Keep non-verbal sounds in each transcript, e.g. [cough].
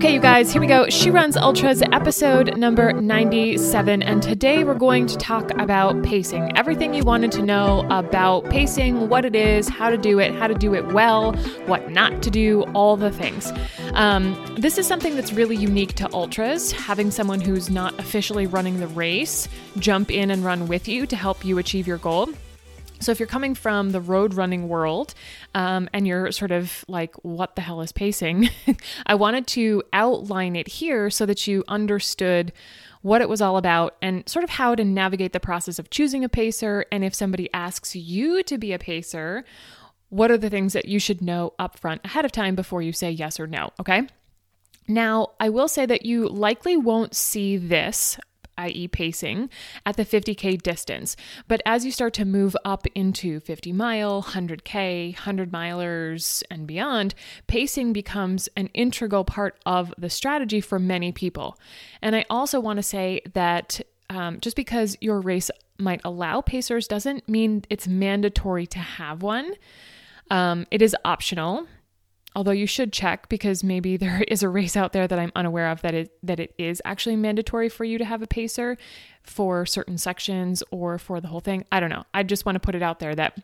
Okay, you guys, here we go. She Runs Ultras, episode number 97. And today we're going to talk about pacing. Everything you wanted to know about pacing, what it is, how to do it, how to do it well, what not to do, all the things. Um, this is something that's really unique to ultras, having someone who's not officially running the race jump in and run with you to help you achieve your goal. So, if you're coming from the road running world um, and you're sort of like, what the hell is pacing? [laughs] I wanted to outline it here so that you understood what it was all about and sort of how to navigate the process of choosing a pacer. And if somebody asks you to be a pacer, what are the things that you should know upfront ahead of time before you say yes or no? Okay. Now, I will say that you likely won't see this i.e., pacing, at the 50K distance. But as you start to move up into 50 mile, 100K, 100 milers, and beyond, pacing becomes an integral part of the strategy for many people. And I also want to say that um, just because your race might allow pacers doesn't mean it's mandatory to have one. Um, it is optional although you should check because maybe [laughs] there is a race out there that I'm unaware of that it that it is actually mandatory for you to have a pacer for certain sections or for the whole thing. I don't know. I just want to put it out there that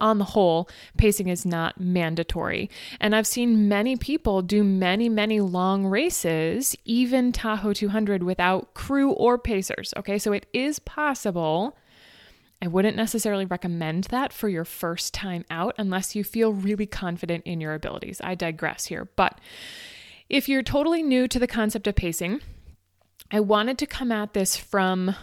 on the whole, pacing is not mandatory. And I've seen many people do many, many long races, even Tahoe 200, without crew or pacers. Okay, so it is possible I wouldn't necessarily recommend that for your first time out unless you feel really confident in your abilities. I digress here. But if you're totally new to the concept of pacing, I wanted to come at this from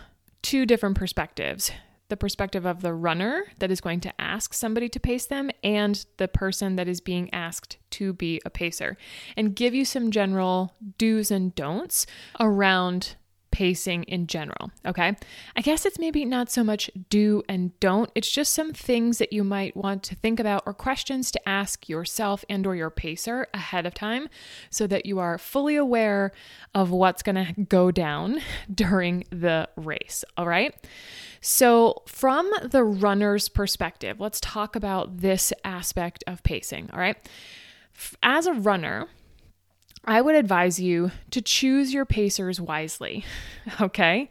two different perspectives the perspective of the runner that is going to ask somebody to pace them and the person that is being asked to be a pacer and give you some general do's and don'ts around pacing in general. Okay. I guess it's maybe not so much do and don't. It's just some things that you might want to think about or questions to ask yourself and or your pacer ahead of time so that you are fully aware of what's going to go down [laughs] during the race. All right. So, from the runner's perspective, let's talk about this aspect of pacing. All right. As a runner, I would advise you to choose your pacers wisely. [laughs] Okay?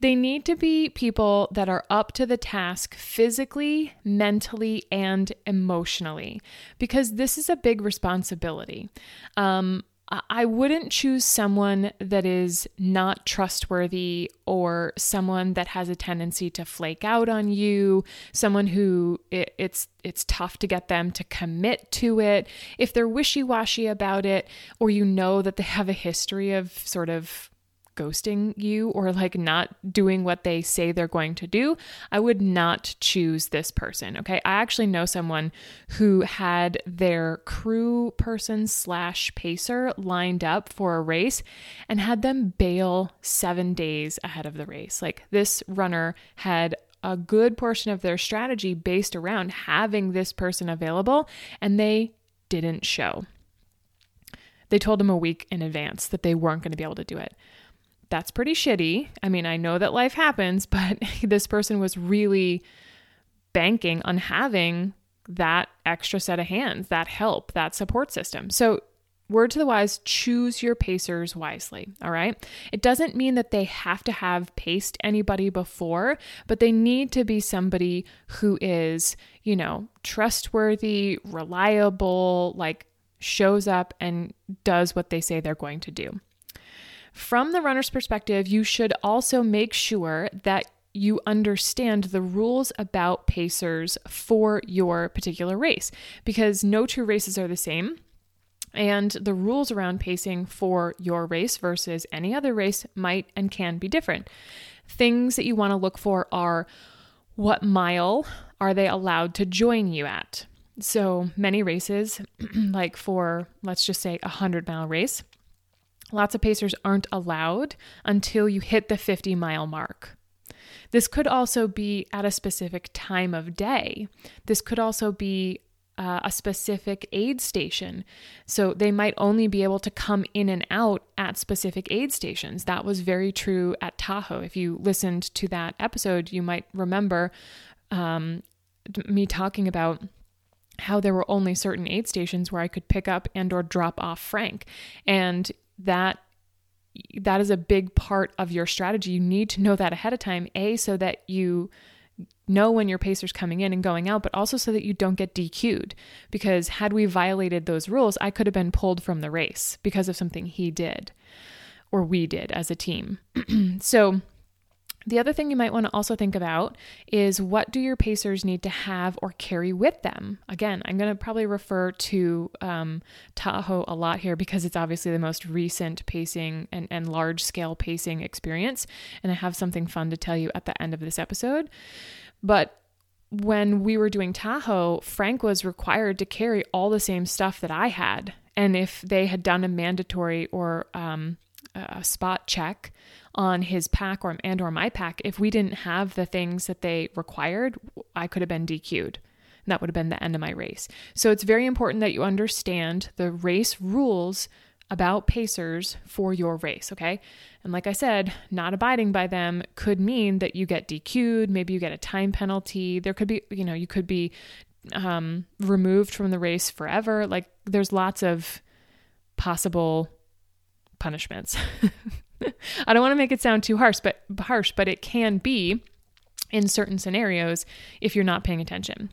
They need to be people that are up to the task physically, mentally, and emotionally because this is a big responsibility. Um, I wouldn't choose someone that is not trustworthy or someone that has a tendency to flake out on you, someone who it, it's it's tough to get them to commit to it. If they're wishy-washy about it or you know that they have a history of sort of ghosting you or like not doing what they say they're going to do, I would not choose this person. Okay. I actually know someone who had their crew person slash pacer lined up for a race and had them bail seven days ahead of the race. Like this runner had a good portion of their strategy based around having this person available and they didn't show. They told him a week in advance that they weren't going to be able to do it that's pretty shitty. I mean, I know that life happens, [laughs] but this person was really banking on having that extra set of hands, that help, that support system. So, word to the wise, choose your pacers wisely. All right. It doesn't mean that they have to have paced anybody before, but they need to be somebody who is, you know, trustworthy, reliable, like shows up and does what they say they're going to do. From the runner's perspective, you should also make sure that you understand the rules about pacers for your particular race because no two races are the same. And the rules around pacing for your race versus any other race might and can be different. Things that you want to look for are what mile are they allowed to join you at? So many races, [clears throat] like for let's just say a 100 mile race, Lots of pacers aren't allowed until you hit the 50 mile mark. This could also be at a specific time of day. This could also be uh, a specific aid station. So they might only be able to come in and out at specific aid stations. That was very true at Tahoe. If you listened to that episode, you might remember um, me talking about how there were only certain aid stations where I could pick up and or drop off Frank. And that that is a big part of your strategy. You need to know that ahead of time, A, so that you know when your pacer's coming in and going out, but also so that you don't get DQ'd. Because had we violated those rules, I could have been pulled from the race because of something he did or we did as a team. [clears throat] so the other thing you might want to also think about is what do your pacers need to have or carry with them? Again, I'm going to probably refer to um, Tahoe a lot here because it's obviously the most recent pacing and, and large scale pacing experience. And I have something fun to tell you at the end of this episode. But when we were doing Tahoe, Frank was required to carry all the same stuff that I had. And if they had done a mandatory or um, a spot check on his pack or and or my pack if we didn't have the things that they required i could have been dq'd and that would have been the end of my race. So it's very important that you understand the race rules about pacers for your race okay? And like i said not abiding by them could mean that you get dq'd maybe you get a time penalty. There could be you know you could be um, removed from the race forever. Like there's lots of possible punishments [laughs] I don't want to make it sound too harsh, but harsh, but it can be in certain scenarios if you're not paying attention.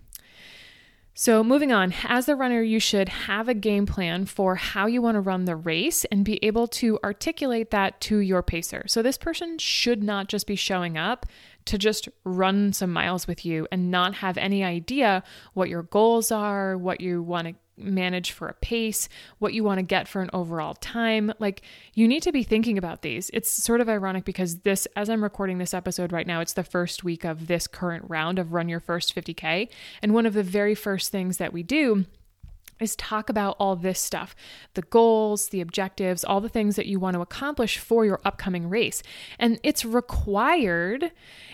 So, moving on, as the runner, you should have a game plan for how you want to run the race and be able to articulate that to your pacer. So, this person should not just be showing up to just run some miles with you and not have any idea what your goals are, what you want to manage for a pace, what you want to get for an overall time. Like you need to be thinking about these. It's sort of ironic because this, as I'm recording this episode right now, it's the first week of this current round of Run Your First 50K. And one of the very first things that we do is talk about all this stuff the goals, the objectives, all the things that you want to accomplish for your upcoming race. And it's required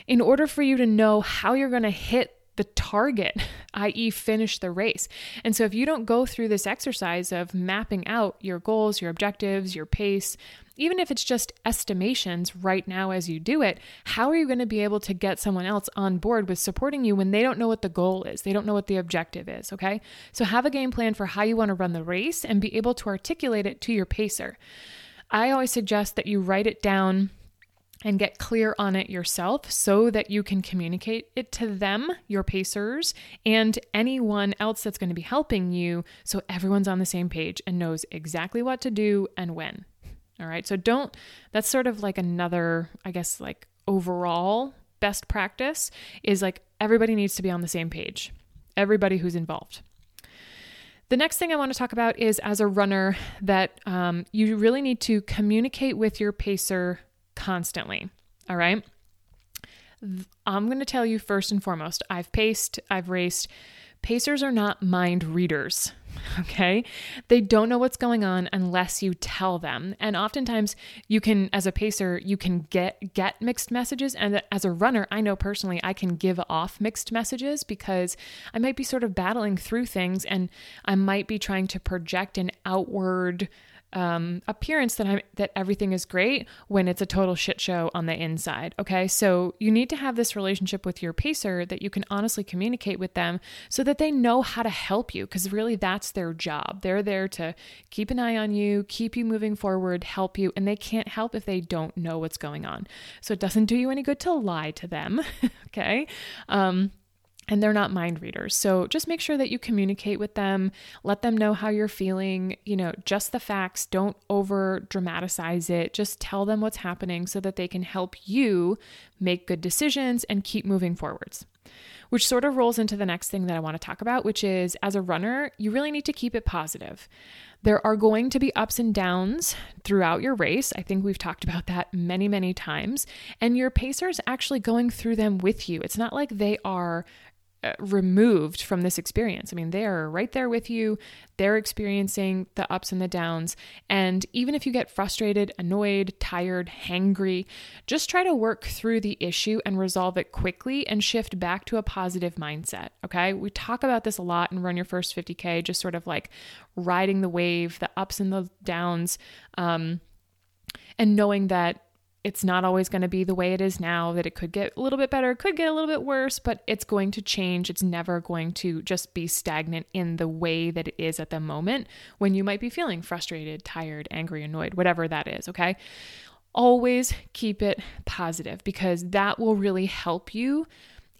in order for you to know how you're going to hit the target, [laughs] i.e., finish the race. And so, if you don't go through this exercise of mapping out your goals, your objectives, your pace, even if it's just estimations right now as you do it, how are you going to be able to get someone else on board with supporting you when they don't know what the goal is? They don't know what the objective is, okay? So, have a game plan for how you want to run the race and be able to articulate it to your pacer. I always suggest that you write it down and get clear on it yourself so that you can communicate it to them, your pacers, and anyone else that's going to be helping you so everyone's on the same page and knows exactly what to do and when. All right. So don't, that's sort of like another, I guess, like overall best practice is like everybody needs to be on the same page, everybody who's involved. The next thing I want to talk about is as a runner that um, you really need to communicate with your pacer constantly. All right. I'm going to tell you first and foremost I've paced, I've raced. Pacers are not mind readers, [laughs] okay? They don't know what's going on unless you tell them. And oftentimes you can as a pacer, you can get get mixed messages and as a runner, I know personally I can give off mixed messages because I might be sort of battling through things and I might be trying to project an outward um, appearance that I'm that everything is great when it's a total shit show on the inside. Okay, so you need to have this relationship with your pacer that you can honestly communicate with them so that they know how to help you because really that's their job. They're there to keep an eye on you, keep you moving forward, help you, and they can't help if they don't know what's going on. So it doesn't do you any good to lie to them. [laughs] okay. Um, and they're not mind readers. So just make sure that you communicate with them, let them know how you're feeling, you know, just the facts, don't over dramatize it. Just tell them what's happening so that they can help you make good decisions and keep moving forwards. Which sort of rolls into the next thing that I want to talk about, which is as a runner, you really need to keep it positive. There are going to be ups and downs throughout your race. I think we've talked about that many, many times. And your pacer is actually going through them with you. It's not like they are removed from this experience. I mean, they are right there with you. They're experiencing the ups and the downs. And even if you get frustrated, annoyed, tired, hangry, just try to work through the issue and resolve it quickly and shift back to a positive mindset. Okay. We talk about this a lot and run your first 50K, just sort of like riding the wave, the ups and the downs, um, and knowing that it's not always going to be the way it is now, that it could get a little bit better, could get a little bit worse, but it's going to change. It's never going to just be stagnant in the way that it is at the moment when you might be feeling frustrated, tired, angry, annoyed, whatever that is, okay? Always keep it positive because that will really help you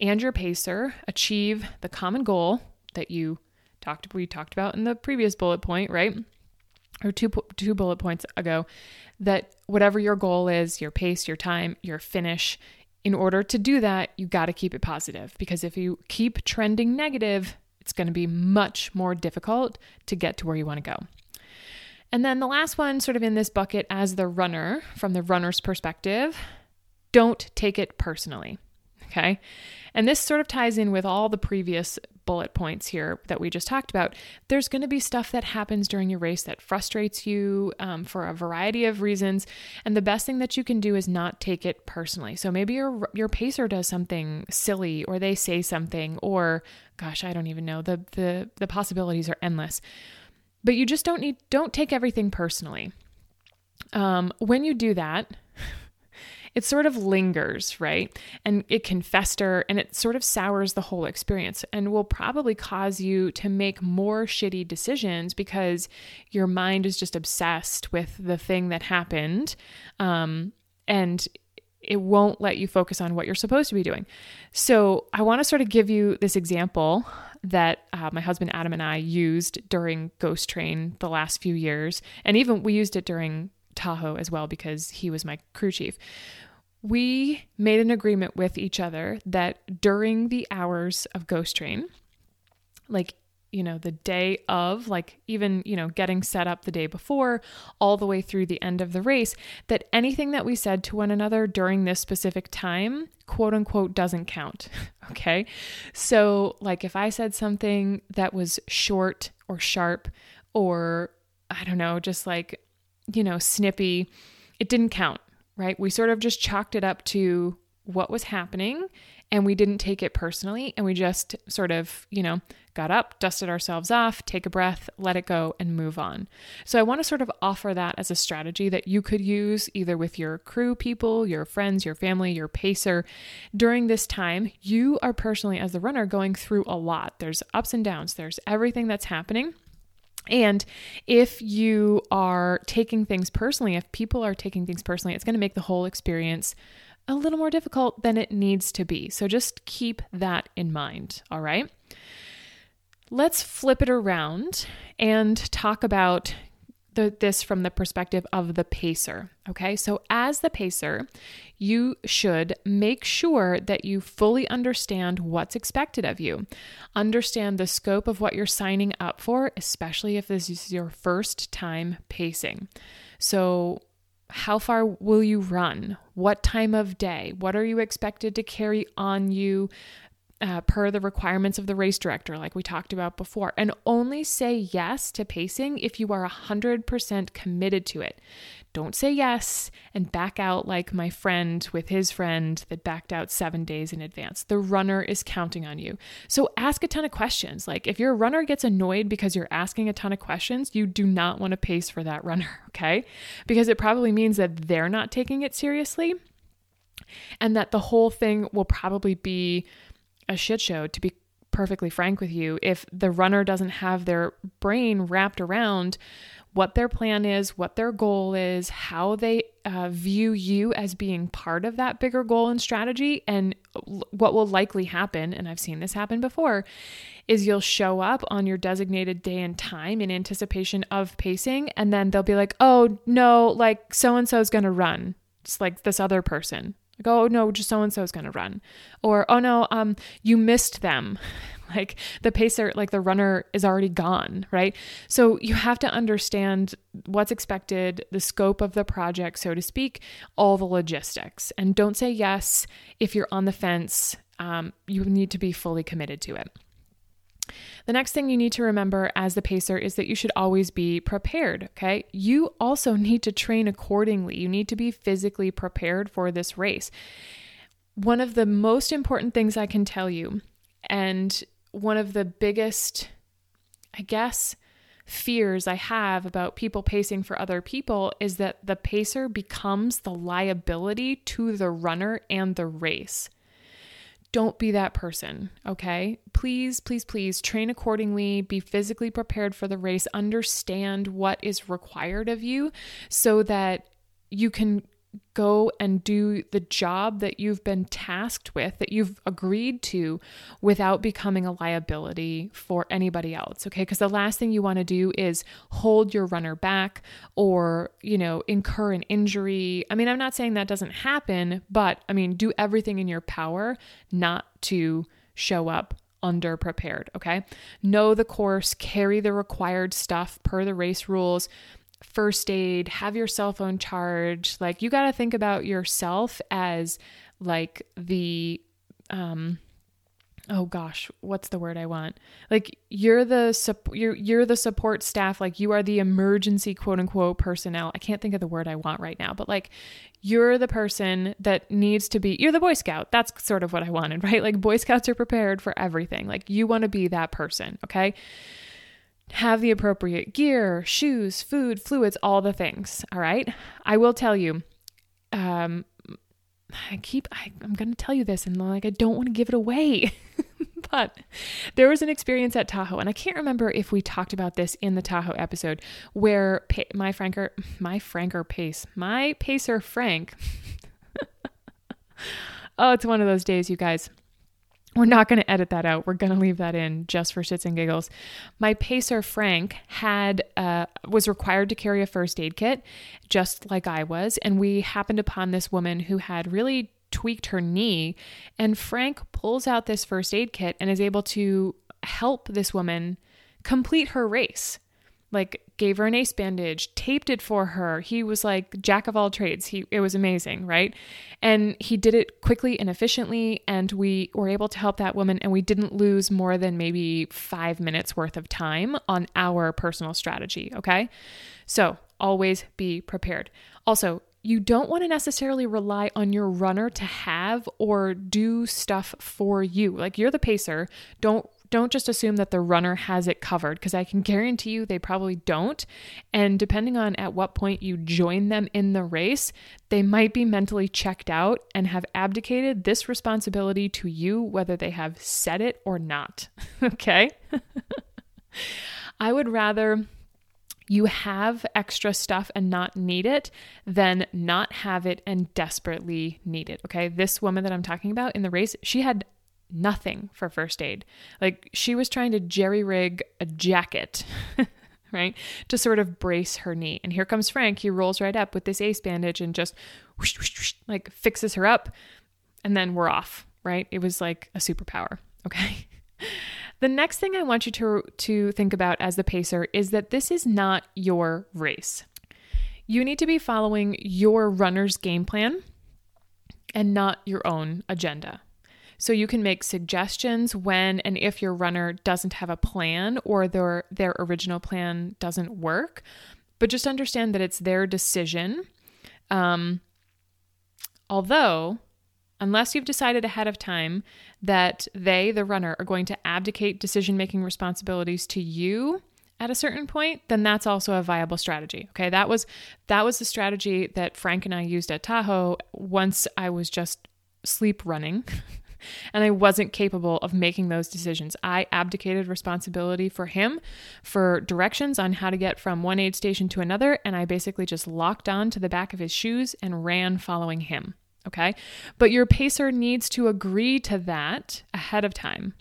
and your pacer achieve the common goal that you talked we talked about in the previous bullet point, right? Or two two bullet points ago that whatever your goal is, your pace, your time, your finish, in order to do that, you got to keep it positive because if you keep trending negative, it's going to be much more difficult to get to where you want to go. And then the last one, sort of in this bucket as the runner, from the runner's perspective, don't take it personally. Okay. And this sort of ties in with all the previous bullet points here that we just talked about. There's going to be stuff that happens during your race that frustrates you um, for a variety of reasons. And the best thing that you can do is not take it personally. So maybe your your pacer does something silly, or they say something, or gosh, I don't even know. The the the possibilities are endless. But you just don't need don't take everything personally. Um, when you do that, it sort of lingers, right? And it can fester and it sort of sours the whole experience and will probably cause you to make more shitty decisions because your mind is just obsessed with the thing that happened. Um, and it won't let you focus on what you're supposed to be doing. So, I want to sort of give you this example that uh, my husband Adam and I used during Ghost Train the last few years. And even we used it during Tahoe as well because he was my crew chief we made an agreement with each other that during the hours of Ghost Train, like, you know, the day of, like, even, you know, getting set up the day before, all the way through the end of the race, that anything that we said to one another during this specific time, quote unquote, doesn't count. [laughs] Okay. So, like, if I said something that was short or sharp or, I don't know, just like, you know, snippy, it didn't count right? We sort of just chalked it up to what was happening and we didn't take it personally and we just sort of, you know, got up, dusted ourselves off, take a breath, let it go and move on. So I want to sort of offer that as a strategy that you could use either with your crew people, your friends, your family, your pacer. During this time, you are personally as the runner going through a lot. There's ups and downs, there's everything that's happening. And if you are taking things personally, if people are taking things personally, it's going to make the whole experience a little more difficult than it needs to be. So just keep that in mind, all right? Let's flip it around and talk about the, this from the perspective of the pacer. Okay, so as the pacer, you should make sure that you fully understand what's expected of you. Understand the scope of what you're signing up for, especially if this is your first time pacing. So, how far will you run? What time of day? What are you expected to carry on you? Uh, per the requirements of the race director, like we talked about before, and only say yes to pacing if you are 100% committed to it. Don't say yes and back out like my friend with his friend that backed out seven days in advance. The runner is counting on you. So ask a ton of questions. Like if your runner gets annoyed because you're asking a ton of questions, you do not want to pace for that [laughs] runner, okay? Because it probably means that they're not taking it seriously and that the whole thing will probably be a shit show, to be perfectly frank with you. If the runner doesn't have their brain wrapped around what their plan is, what their goal is, how they uh, view you as being part of that bigger goal and strategy, and what will likely happen, and I've seen this happen before, is you'll show up on your designated day and time in anticipation of pacing, and then they'll be like, oh, no, like so and so is going to run. It's like this other person. Like, oh no, just so and so is going to run. Or, oh no, um, you missed them. [laughs] like the pacer, like the runner is already gone, right? So you have to understand what's expected, the scope of the project, so to speak, all the logistics. And don't say yes if you're on the fence. Um, you need to be fully committed to it. The next thing you need to remember as the pacer is that you should always be prepared, okay? You also [laughs] need to train accordingly. You need to be physically prepared for this race. One of the most important things I can tell you, and one of the biggest, I guess, fears I have about people pacing for other people is that the pacer becomes the liability to the runner and the race. Don't be that person, okay? Please, please, please train accordingly, be physically prepared for the race, understand what is required of you so that you can go and do the job that you've been tasked with, that you've agreed to, without becoming a liability for anybody else. Okay. Because the last thing you want to do is hold your runner back or, you know, incur an injury. I mean, I'm not saying that doesn't happen, but I mean, do everything in your power not to show up under prepared. Okay. Know the course, carry the required stuff per the race rules first aid, have your cell phone charged. Like you got to think about yourself as like the um oh gosh, what's the word I want? Like you're the sup- you're you're the support staff, like you are the emergency quote unquote personnel. I can't think of the word I want right now, but like you're the person that needs to be you're the boy scout. That's sort of what I wanted, [laughs] right? Like boy scouts are prepared for everything. Like you want to be that person, okay? Have the appropriate gear, shoes, food, fluids, all the things. All right. I will tell you, um, I keep, I, I'm going to tell you this and like, I don't want to give it away. [laughs] but there was an experience at Tahoe, and I can't remember if we talked about this in the Tahoe episode, where pa- my Franker, my Franker pace, my pacer Frank. [laughs] oh, it's one of those days, you guys. We're not going to edit that out. We're going to leave that in just for shits and giggles. My pacer Frank had uh, was required to carry a first aid kit, just like I was, and we happened upon this woman who had really tweaked her knee, and Frank pulls out this first aid kit and is able to help this woman complete her race like gave her an ace bandage, taped it for her. He was like jack of all trades. He it was amazing, right? And he did it quickly and efficiently and we were able to help that woman and we didn't lose more than maybe 5 minutes worth of time on our personal strategy, okay? So, always be prepared. Also, you don't want to necessarily rely on your runner to have or do stuff for you. Like you're the pacer, don't don't just assume that the runner has it covered because I can guarantee you they probably don't. And depending on at what point you join them in the race, they might be mentally checked out and have abdicated this responsibility to you, whether they have said it or not. [laughs] okay? [laughs] I would rather you have extra stuff and not need it than not have it and desperately need it. Okay. This woman that I'm talking about in the race, she had nothing for first aid. Like she was trying to jerry rig a jacket, [laughs] right, to sort of brace her knee. And here comes Frank. He rolls right up with this ace bandage and just whoosh, whoosh, whoosh, like fixes her up. And then we're off, right? It was like a superpower. [laughs] Okay. the next thing I want you to, to think about as the pacer is that this is not your race. You need to be following your runner's game plan and not your own agenda. So you can make suggestions when and if your runner doesn't have a plan or their their original plan doesn't work. But just understand that it's their decision. Um, although, unless you've decided ahead of time that they, the runner, are going to abdicate decision making responsibilities to you at a certain point, then that's also a viable strategy. Okay, that was that was the strategy that Frank and I used at Tahoe once I was just sleep running [laughs] and I wasn't capable of making those decisions. I abdicated responsibility for him for directions on how to get from one aid station to another, and I basically just locked on to the back of his shoes and ran following him. Okay. But your pacer needs to agree to that ahead of time.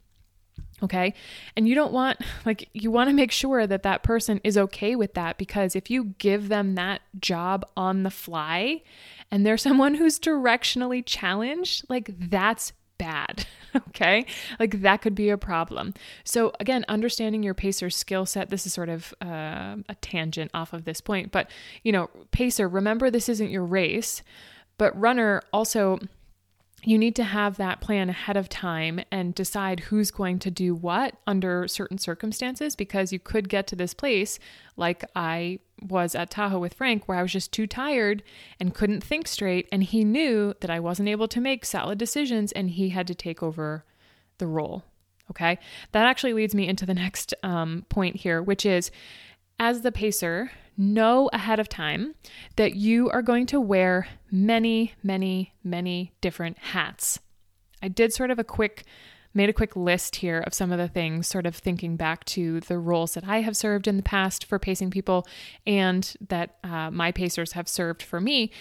Okay. And you don't want, like, you want to make sure that that person is okay with that because if you give them that job on the fly and they're [laughs] someone who's directionally challenged, like, that's bad. [laughs] okay. Like that could be a problem. So, again, understanding your pacer skill set, this is sort of uh, a tangent off of this point, but you know, pacer, remember this isn't your race, but runner also you need to have that plan ahead of time and decide who's going to do what under certain circumstances because you could get to this place like I was at Tahoe with Frank where I was just too tired and couldn't think straight and he knew that I wasn't able to make solid decisions and he had to take over the role. Okay? That actually leads me into the [laughs] next um, point here, which is as the pacer, know ahead of time that you are going to wear many, many, many different hats. I did sort of a quick made a quick list here of some of the things, sort of thinking back to the roles that I have served in the past for pacing people and that uh, my pacers have served for me.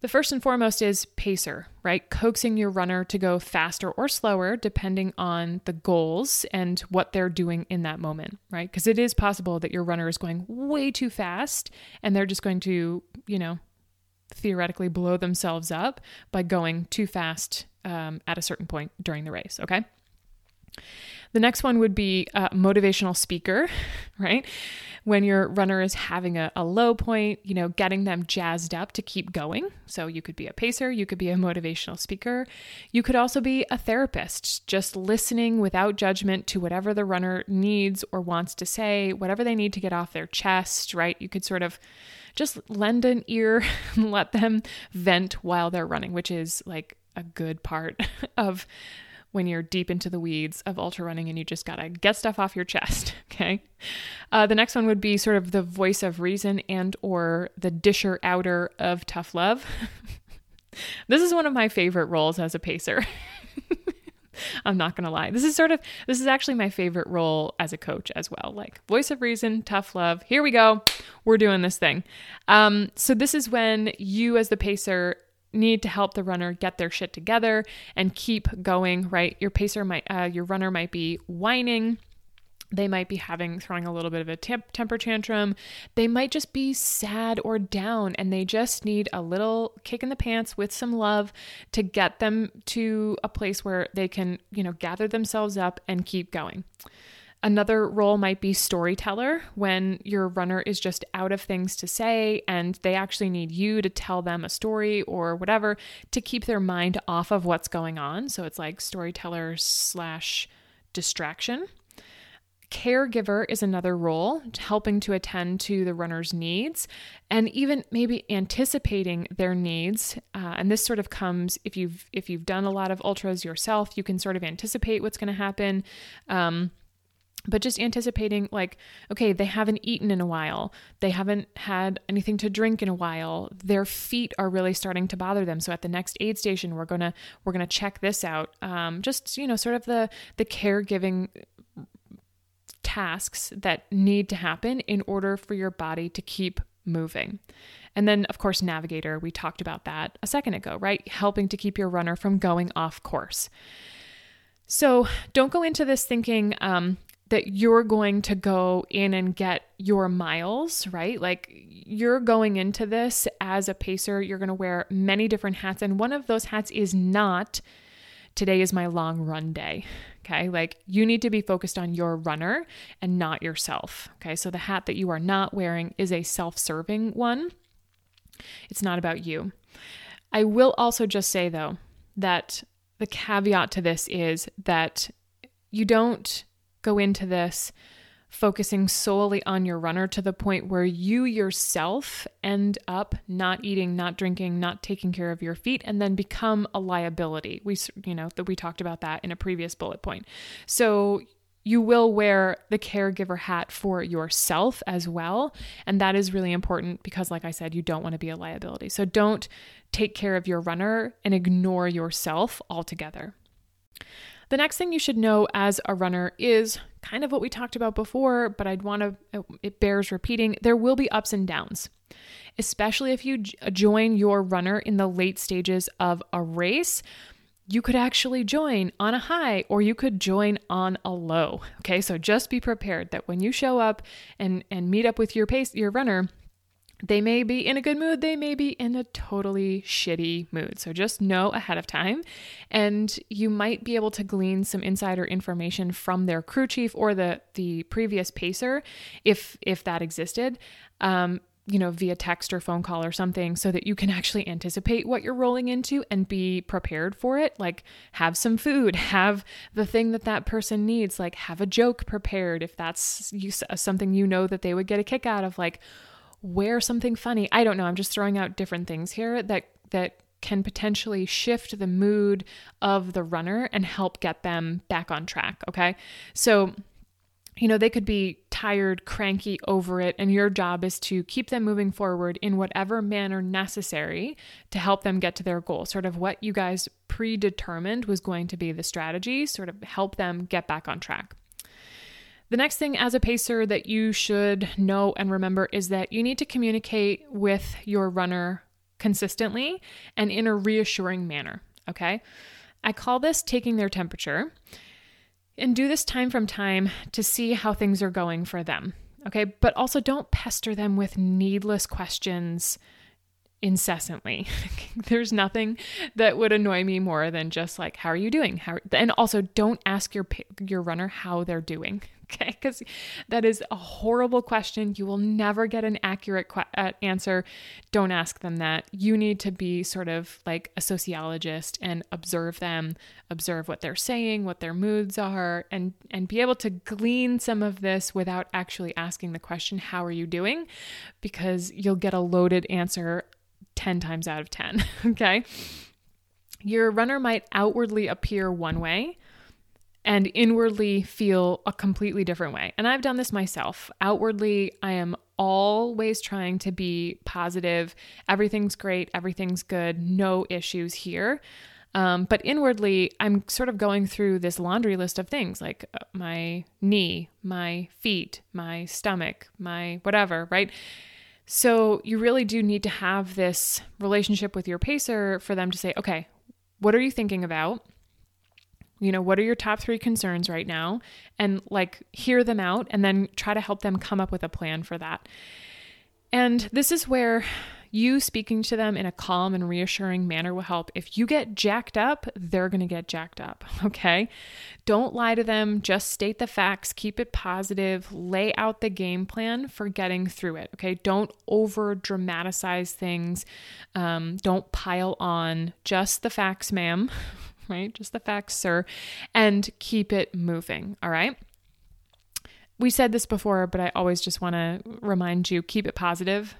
The first and foremost is pacer, right? Coaxing your runner to go faster or slower depending on the goals and what they're doing in that moment, right? Because it is possible that your runner is going way too fast and they're just going to, you know, theoretically blow themselves up by going too fast um, at a certain point during the race, okay? The next one would be a motivational speaker, [laughs] right? When your runner is having a, a, low point, you know, getting them jazzed up to keep going. So you could be a pacer, you could be a motivational speaker. You could also be a therapist, just listening without judgment to whatever the runner needs or wants to say, whatever they need to get off their chest, right? You could sort of just lend an ear [laughs] and let them vent while they're running, which is like a good part [laughs] of when you're deep into the weeds of ultra running and you just gotta get stuff off your chest [laughs] okay uh, the next one would be sort of the voice of reason and or the disher outer of tough love [laughs] this is one of my favorite roles as a pacer [laughs] I'm not to lie. This is sort of this is actually my favorite role as a coach as well. Like voice of reason, tough love. Here we go. We're doing this thing. Um, so this is when you as the pacer need to help the runner get their shit together and keep going, right? Your pacer might, uh, your runner might be whining. They might be having, throwing a little bit of a temp- temper tantrum. They might just be sad or down and they just need a little kick in the pants with some love to get them to a place where they can, you know, gather themselves up and keep going. Another role might be storyteller when your runner is just out of things to say and they actually need you to tell them a story or whatever to keep their mind off of what's going on. So it's like storyteller slash distraction. Caregiver is another role, helping to attend to the runner's needs and even maybe anticipating their needs. Uh, and this sort of comes if you've if you've done a lot of ultras yourself, you can sort of anticipate what's going to happen. Um, but just anticipating like okay they haven't eaten in a while. They haven't had anything to drink in a while. Their feet are really starting to bother them. So at the next aid station we're gonna we're gonna check this out. Um, just you know sort of the the caregiving tasks that need to happen in order for your body to keep moving. And then of course navigator we talked about that a second ago right? Helping to keep your runner from going off course. So don't go into this thinking, um, that you're going to go in and get your miles, right? Like you're going into this as a pacer, you're going to wear many different hats. And one of those hats is not today is my long run day. Okay. Like you need to be focused on your runner and not yourself. Okay. So the hat that you are not wearing is a self serving one, it's not about you. I will also just say, though, that the caveat to this is that you don't go into this focusing solely on your runner to the point where you yourself end up not eating, not drinking, not taking care of your feet and then become a liability. We you know, that we talked about that in a previous bullet point. So you will wear the caregiver hat for yourself as well, and that is really important because like I said, you don't want to be a liability. So don't take care of your runner and ignore yourself altogether. The next thing you should know as a runner is kind of what we talked about before, but I'd want to, uh, it bears repeating. There will be ups and downs, especially if you uh, join your runner in the late stages of a race. You could actually join on a high or you could join on a low. Okay, so just be prepared that when you show up and, and meet up with your pace, your runner, they may be in a good mood, they may be in a totally shitty mood. So just know ahead of time. And you might be able to glean some insider information from their crew chief or the the previous pacer if if that existed. Um, you know, via text or phone call or something, so that you can actually anticipate what you're rolling into and be prepared for it. Like, have some food, [laughs] have the thing that that person needs, like, have a joke prepared if that's something you know that they would get a kick out of. Like, wear something funny. I don't know. I'm just throwing out different things here that that can potentially shift the mood of the runner and help get them back on track, okay? So you know, they could be tired, cranky over it, and your job is to keep them moving forward in whatever manner necessary to help them get to their goal. Sort of what you guys predetermined was going to be the strategy, sort of help them get back on track. The next thing as a pacer that you should know and remember is that you need to communicate with your runner consistently and in a reassuring manner. Okay. I call this taking their temperature and do this time from time to see how things are going for them. Okay. But also don't pester them with needless questions incessantly. [laughs] There's nothing that would annoy me more than just like how are you doing? How and also don't ask your your runner how they're doing. Okay? Cuz that is a horrible question. You will never get an accurate qu- uh, answer. Don't ask them that. You need to be sort of like a sociologist and observe them, observe what they're saying, what their moods are and and be able to glean some of this without actually asking the question how are you doing? Because you'll get a loaded answer 10 times out of 10. [laughs] okay. Your runner might outwardly appear one way and inwardly feel a completely different way. And I've done this myself. Outwardly, I am always trying to be positive. Everything's great. Everything's good. No issues here. Um, but inwardly, I'm sort of going through this laundry list of things like uh, my knee, my feet, my stomach, my whatever, right? So you really do need to have this relationship with your pacer for them to say, okay, what are you thinking about? You know, what are your top three concerns right now? And like hear them out and then try to help them come up with a plan for that. And this is where you speaking to them in a calm and reassuring manner will help. If you get jacked up, they're going to get jacked up. [laughs] Okay. Don't lie to them. Just state the facts. Keep it positive. Lay out the game plan for getting through it. Okay. Don't over dramatize things. Um, don't pile on. Just the facts, ma'am. [laughs] Right. Just the facts, sir. And keep it moving. All right we said this before, but I always just want to remind you keep it positive.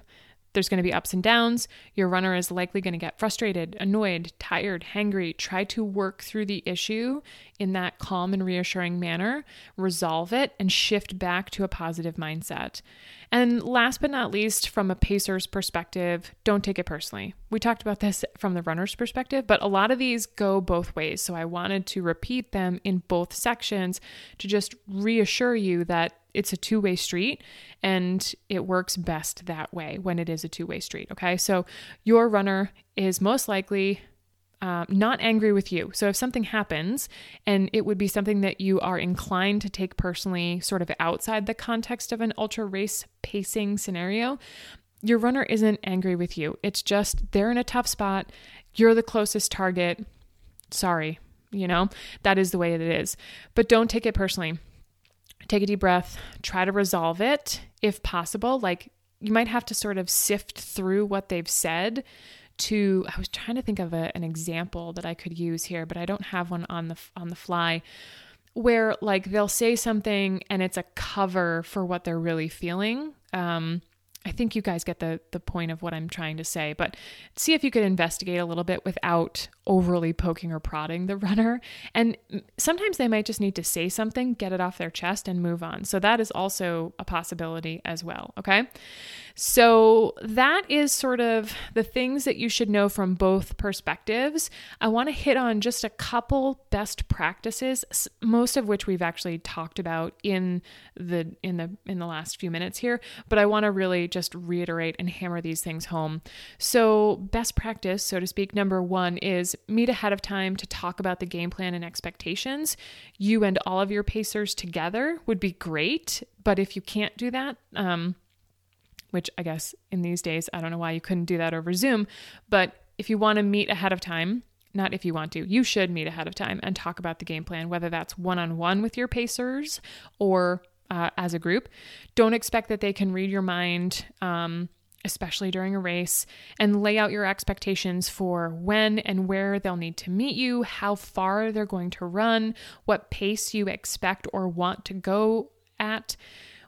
There's going to be ups and downs. Your runner is likely going to get frustrated, annoyed, tired, hangry. Try to work through the issue in that calm and reassuring manner, resolve it, and shift back to a positive mindset. And last but not least, from a pacer's perspective, don't take it personally. We talked about this from the runner's perspective, but a lot of these go both ways. So I wanted to repeat them in both sections to just reassure you that it's a two-way street and it works best that way when it is a two-way street okay so your runner is most likely uh, not angry with you. So if something happens and it would be something that you are inclined to take personally, sort of outside the context of an ultra race pacing scenario, your runner isn't angry with you. It's just they're in a tough spot. You're the closest target. Sorry, you know, that is the way it is. But don't take it personally take a deep breath, try to resolve it if possible. Like you might have to sort of sift through what they've said to I was trying to think of a, an example that I could use here, but I don't have one on the on the fly where like they'll say something and it's a cover for what they're really feeling. Um, I think you guys get the the point of what I'm trying to say, but see if you could investigate a little bit without overly poking or prodding the [laughs] runner. And sometimes they might just need to say something, get it off their chest and move on. So that is also a possibility as well, okay? So that is sort of the things that you should know from both perspectives. I want to hit on just a couple best practices, most of which we've actually talked about in the in the in the last few minutes here, but I want to really just reiterate and hammer these things home. So, best practice, so to speak, number 1 is meet ahead of time to talk about the game plan and expectations. You and all of your pacers together would be great, but if you can't do that, um, which I guess in these days, I don't know why you couldn't do that over Zoom. But if you want to meet ahead of time, not if you want to, you should meet ahead of time and talk about the game plan, whether that's one on one with your pacers or uh, as a group. Don't expect that they can read your mind. Um, especially during a race, and lay out your expectations for when and where they'll need to meet you, how far they're going to run, what pace you expect or want to go at,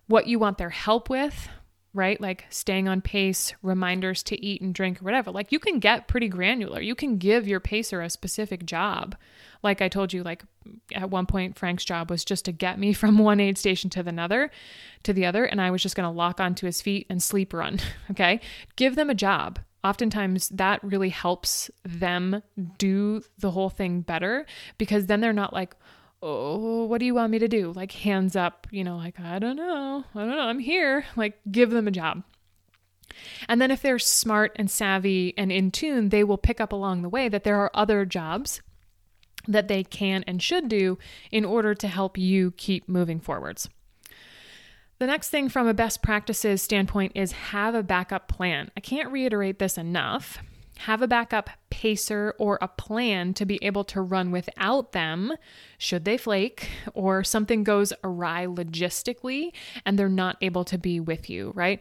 what you want their help with, right? Like staying on pace, reminders to eat and drink or whatever. Like you can get pretty granular. You can give your pacer a specific job. Like I told you, like at one point, Frank's job was just to get me [laughs] from one aid station to the other, to the other, and I was just going to lock onto his feet and sleep run. [laughs] Okay, give them a job. Oftentimes, that really helps them do the whole thing better because then they're not like, oh, what do you want me to do? Like hands up, you know, like, I don't know. I don't know. I'm here. Like, give them a job. And then if they're smart and savvy and in tune, they will pick up along the way that there are other jobs that they can and should do in order to help you keep moving forwards. The next thing from a best practices standpoint is have a backup plan. I can't reiterate this enough have a backup pacer or a plan to be able to run without them should they flake or something goes awry logistically and they're not able to be with you, right?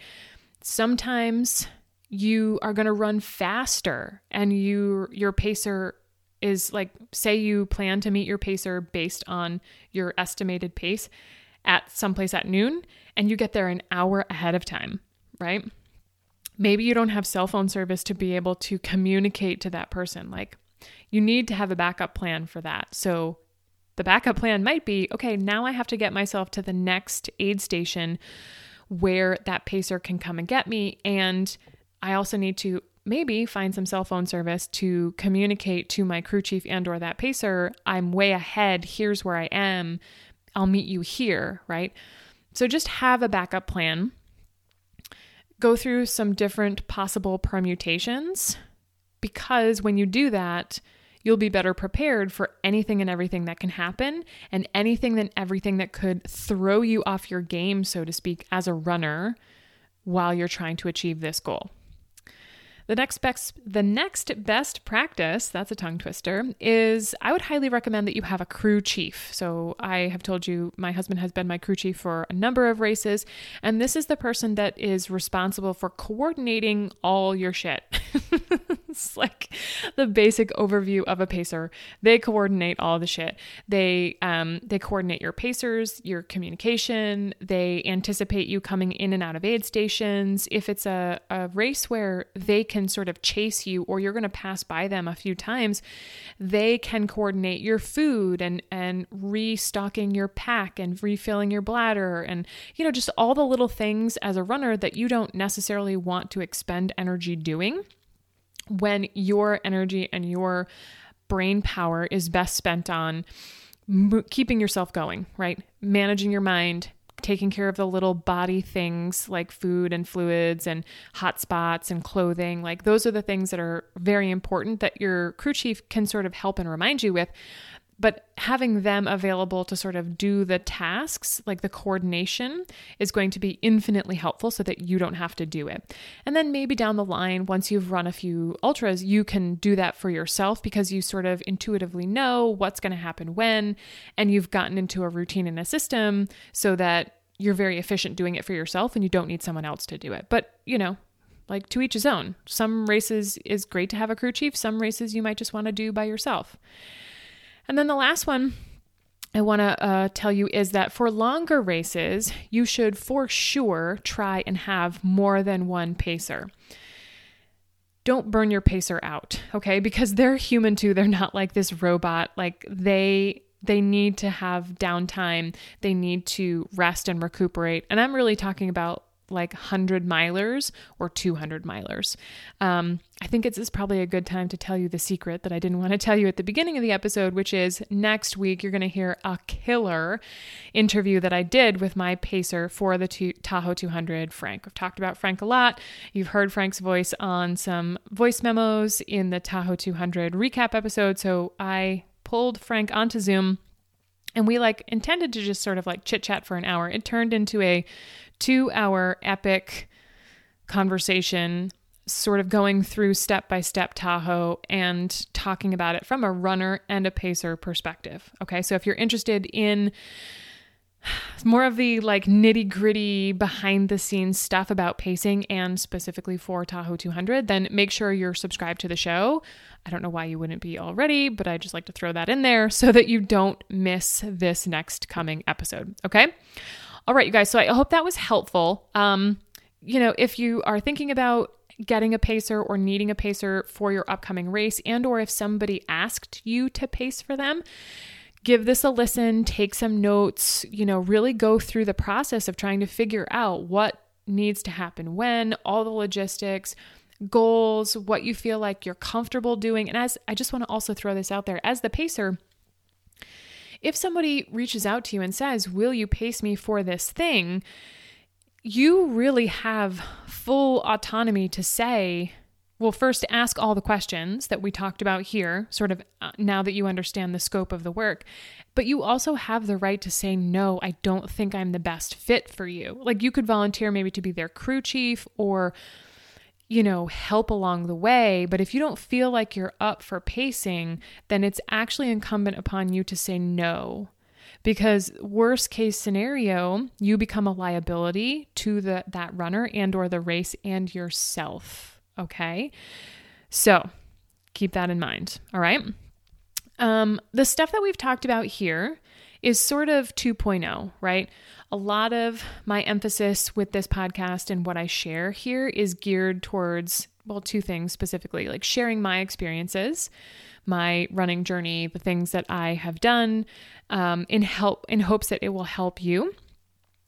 Sometimes you are going to run faster and you your pacer is like say you plan to meet your pacer based on your estimated pace at someplace at noon and you get there an hour ahead of time, right? Maybe you don't have cell phone service to be able to communicate to that person. Like, you need to have a backup plan for that. So, the backup plan might be okay, now I have to get myself to the next aid station where that pacer can come and get me. And I also need to maybe find some cell phone service to communicate to my crew chief and or that pacer i'm way ahead here's where i am i'll meet you here right so just have a backup plan go through some different possible permutations because when you do that, you'll be better prepared for anything and everything that can happen and anything and everything that could throw you off your game, so to speak, as a runner while you're trying to achieve this goal. The next best the next best practice, that's a tongue twister, is I would highly recommend that you have a crew chief. So I have told you my husband has been my crew chief for a number of races, and this is the person that is responsible for coordinating all your shit. [laughs] it's like the basic overview of a pacer. They coordinate all the shit. They um they coordinate your pacers, your communication, they anticipate you coming in and out of aid stations. If it's a, a race where they can sort of chase you or you're going to pass by them a few times, they can coordinate your food and and restocking your pack and refilling your bladder and you know just all the little things as a runner that you don't necessarily want to expend energy doing when your energy and your brain power is best spent on keeping yourself going, right? Managing your mind, taking care of the little body things like food and fluids and hot spots and clothing. Like those are the things that are very important that your crew chief can sort of help and remind you with but having them available to sort of do the tasks, like the coordination, is going to be infinitely helpful so that you don't have to do it. And then maybe down the line, once you've run a few ultras, you can do that for yourself because you sort of intuitively know what's going to happen when, and you've gotten into a routine and a system so that you're very efficient doing it for yourself and you don't need someone else to do it. But, you know, like to each his own. Some races is great to have a crew chief, some races you might just want to do by yourself. And then the last one I want to uh, tell you is that for longer races, you should for sure try and have more than one pacer. Don't burn your pacer out, okay? Because they're human too. They're not like this robot. Like they they need to have downtime. They need to rest and recuperate. And I'm really talking about like 100 milers or 200 milers. Um, I think it's, it's probably a good time to tell you the secret that I didn't want to tell you at the beginning of the episode, which is next week you're going to hear a killer interview that I did with my pacer for the two, Tahoe 200, Frank. I've talked about Frank a lot. You've heard Frank's voice on some voice memos in the Tahoe 200 recap episode. So I pulled Frank onto Zoom and we like intended to just sort of like chit chat for an hour. It turned into a two hour epic conversation, sort of going through step by step Tahoe and talking about it from a runner and a pacer perspective. Okay, so if you're interested in more of the like nitty gritty behind the scenes stuff about pacing and specifically for Tahoe 200, then make sure you're subscribed to the show. I don't know why you wouldn't be already, but I just like to throw that in there so that you don't miss this next coming episode. Okay. All right, you guys. So I hope that was helpful. Um, you know, if you are thinking about getting a pacer or needing a pacer for your upcoming race and or if somebody asked you to pace for them, give this a listen, take some notes, you know, really go through the process of trying to figure out what needs to happen when, all the logistics, goals, what you feel like you're comfortable doing. And as I just want to also throw this out there as the pacer, if somebody reaches out to you and says, Will you pace me for this thing? You really have full autonomy to say, well, first ask all the questions that we talked about here, sort of uh, now that you understand the scope of the work. But you also have the right to say, no, I don't think I'm the best fit for you. Like you could volunteer maybe to be their crew chief or you know, help along the way. But if you don't feel like you're up for pacing, then it's actually incumbent upon you to say no. Because worst case scenario, you become a liability to the that runner and or the race and yourself. Okay? So, keep that in mind. All right? Um, the stuff that we've talked about here is sort of 2.0, right? A lot of my emphasis with this podcast and what I share here is geared towards, well, two things specifically like sharing my experiences, my running journey, the things that I have done um, in help in hopes that it will help you.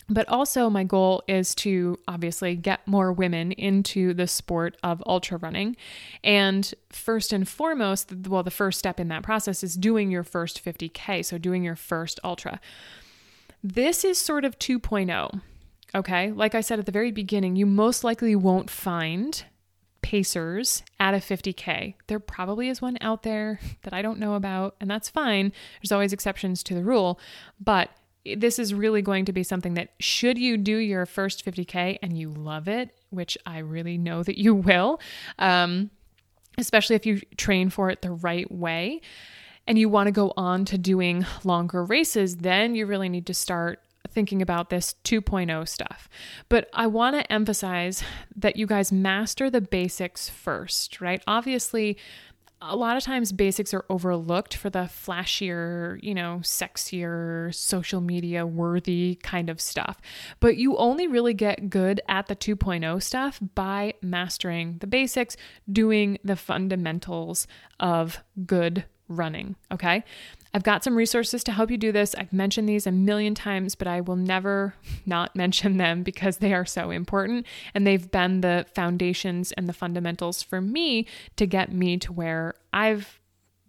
But also, my goal is to obviously get more women into the sport of ultra running. And first and foremost, well, the first step in that process is doing your first 50K. So, doing your first ultra. This is sort of 2.0. Okay. Like I said at the very beginning, you most likely won't find pacers at a 50K. There probably is one out there that I don't know about, and that's fine. There's always exceptions to the rule. But this is really going to be something that, should you do your first 50K and you love it, which I really know that you [laughs] will, um, especially if you train for it the right way, and you want to go on to doing longer races, then you really need to start thinking about this 2.0 stuff. But I want to emphasize that you guys master the basics first, right? Obviously, a lot of times basics are overlooked for the flashier, you know, sexier, social media worthy kind of stuff. But you only really get good at the 2.0 stuff by mastering the basics, doing the fundamentals of good running. Okay. I've got some resources to help you do this. I've mentioned these a million times, but I will never [laughs] not mention them because they are so important and they've been the foundations and the fundamentals for me to get me to where I've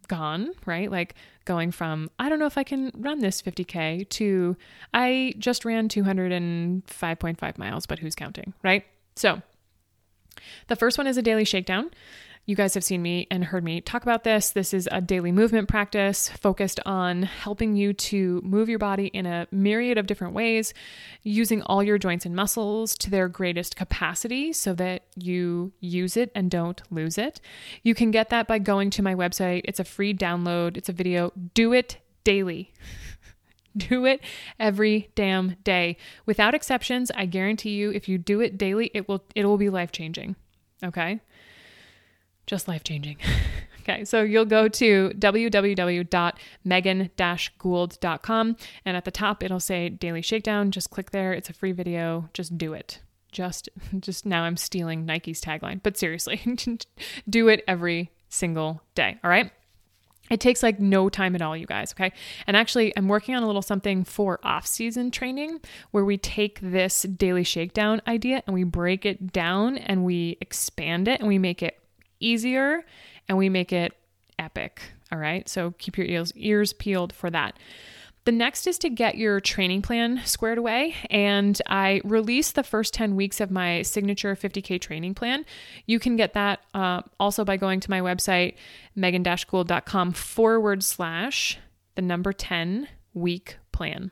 gone, right? Like going from, I don't know if I can run this 50K to I just ran 205.5 miles, but who's counting, right? So the first one is a daily shakedown. You guys have seen me and heard me talk about this. This is a daily movement practice focused on helping you to move your body in a myriad of different ways, using all your joints and muscles to their greatest capacity so that you use it and don't lose it. You can get that by going to my website. It's a free download, it's a video. Do it daily. [laughs] do it every damn day. Without exceptions, I guarantee you if you do it daily, it will it will be life-changing. Okay? Just life changing. [laughs] okay, so you'll go to www.megan-gould.com and at the top it'll say Daily Shakedown. Just click there. It's a free video. Just do it. Just [laughs] just now I'm stealing Nike's tagline, but seriously, [laughs] do it every single day, all right? It takes like no time at all, you guys, okay? And actually, I'm working on a little something for off season training where we take this daily shakedown idea and we break it down and we expand it and we make it easier and we make it epic. All right. So keep your ears, peeled for that. The next is to get your training plan squared away. And I released the first 10 weeks of my signature 50K training plan. You can get that uh, also by going to my website, megan-gould.com forward slash the number 10 week plan.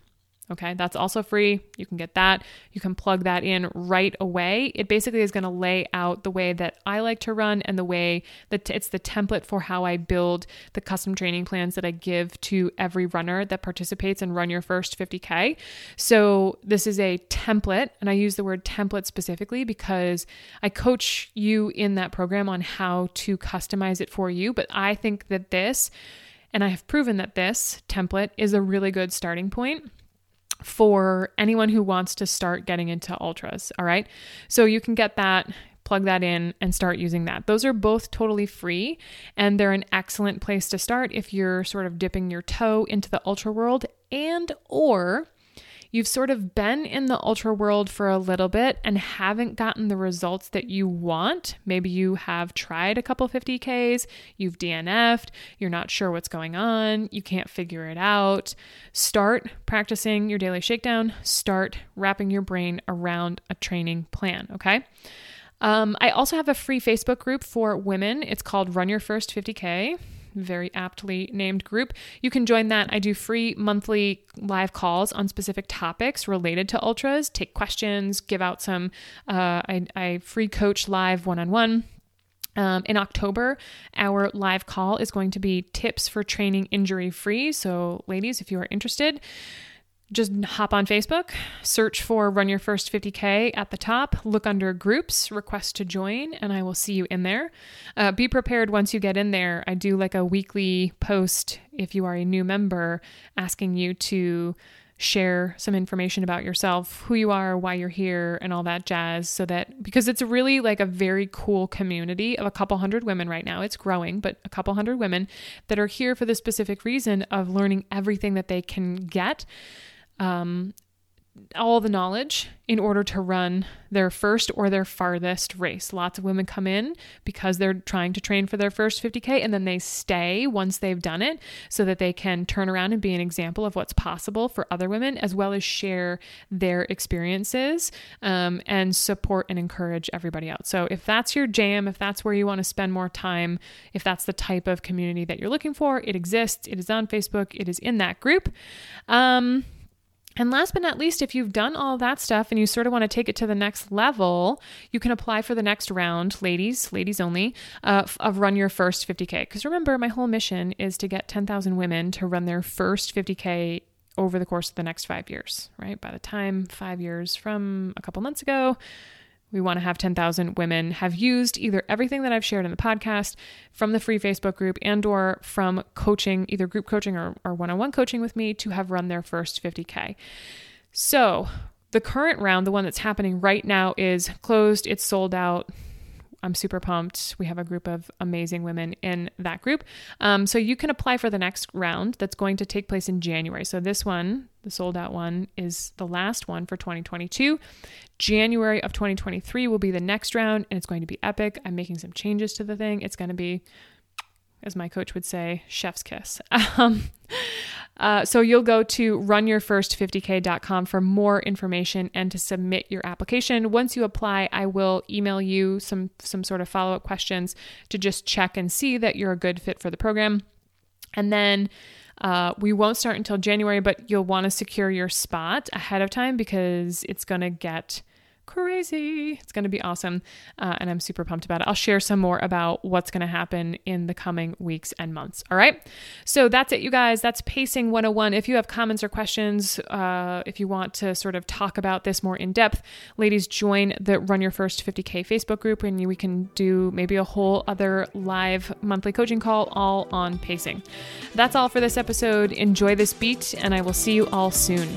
Okay, that's also free. You can get that. You can plug that in right away. It basically is going to lay out the way that I like to run and the way that it's the template for how I build the custom training plans that I give to every runner that participates and run your first 50K. So, this is a template, and I use the word template specifically because I coach you in that program on how to customize it for you. But I think that this, and I have proven that this template is a really good starting point for anyone who wants to start getting into ultras. All right. So you can get that plug that in and start using that. Those are both totally free and they're an excellent place to start if you're sort of dipping your toe into the ultra world and or you've sort of been in the ultra world for a little bit and haven't gotten the results that you want. Maybe you have tried a couple 50Ks, you've DNF'd, you're not sure what's going on, you can't figure it out. Start practicing your daily shakedown, start wrapping your brain around a training plan, okay? Um, I also have a free Facebook group for women. It's called Run Your First 50K very aptly named group. You can join that. I do free monthly live calls on specific topics related to ultras, take questions, give out some, uh, I, I free coach live one on one. Um, in October, our live call is going to be tips for training injury free. So, ladies, if you are interested, just hop on Facebook, search for Run Your First 50K at the top, look under groups, request to join, and I will see you in there. Uh, be prepared once you get in there. I do like a weekly post if you are a new member, asking you to share some information about yourself, who you are, why you're here, and all that jazz. So that because it's really like a very cool community of a couple hundred women right now, it's growing, but a couple hundred women that are here for the specific reason of learning everything that they can get um, all the knowledge in order to run their first or their farthest race. Lots of women come in because they're trying to train for their first 50K and then they stay once they've done it so that they can turn around and be an example of what's possible for other women as well as share their experiences um, and support and encourage everybody else. So if that's your jam, if that's where you want to spend more time, if that's the type of community that you're looking for, it exists. It is on Facebook, it is in that group. Um, and last but not least, if you've done all that stuff and you sort of want to take it to the next level, you can apply for the next round, ladies, ladies only, uh, of Run Your First 50K. Because remember, my whole mission is to get 10,000 women to run their first 50K over the course of the next five years, right? By the time five years from a couple months ago, we want to have 10,000 women have used either everything that I've shared in the podcast from the free Facebook group and or from coaching, either group coaching or, or one-on-one coaching with me to have run their first 50K. So the current round, the one that's happening right now is closed. It's sold out. I'm super pumped. We have a group of amazing women in that group. Um, so you can apply for the next round that's going to take place in January. So this one, the sold out one, is the last one for 2022. January of 2023 will be the next round, and it's going to be epic. I'm making some changes to the thing. It's going to be, as my coach would say, chef's kiss. [laughs] Um, uh, so you'll go to runyourfirst50k.com for more information and to submit your application. Once you apply, I will email you some some sort of follow up questions to just check and see that you're a good fit for the program. And then uh, we won't start until January, but you'll want to secure your spot ahead of time because it's going to get crazy. It's going to be awesome. Uh, and I'm super pumped about it. I'll share some more about what's going to happen in the coming weeks and months. All right. So that's it, you guys. That's Pacing 101. If you have comments or questions, uh, if you want to sort of talk about this more in depth, ladies, join the Run Your First 50K Facebook group and we can do maybe a whole other live monthly coaching call all on pacing. That's all for this episode. Enjoy this beat, and I will see you all soon.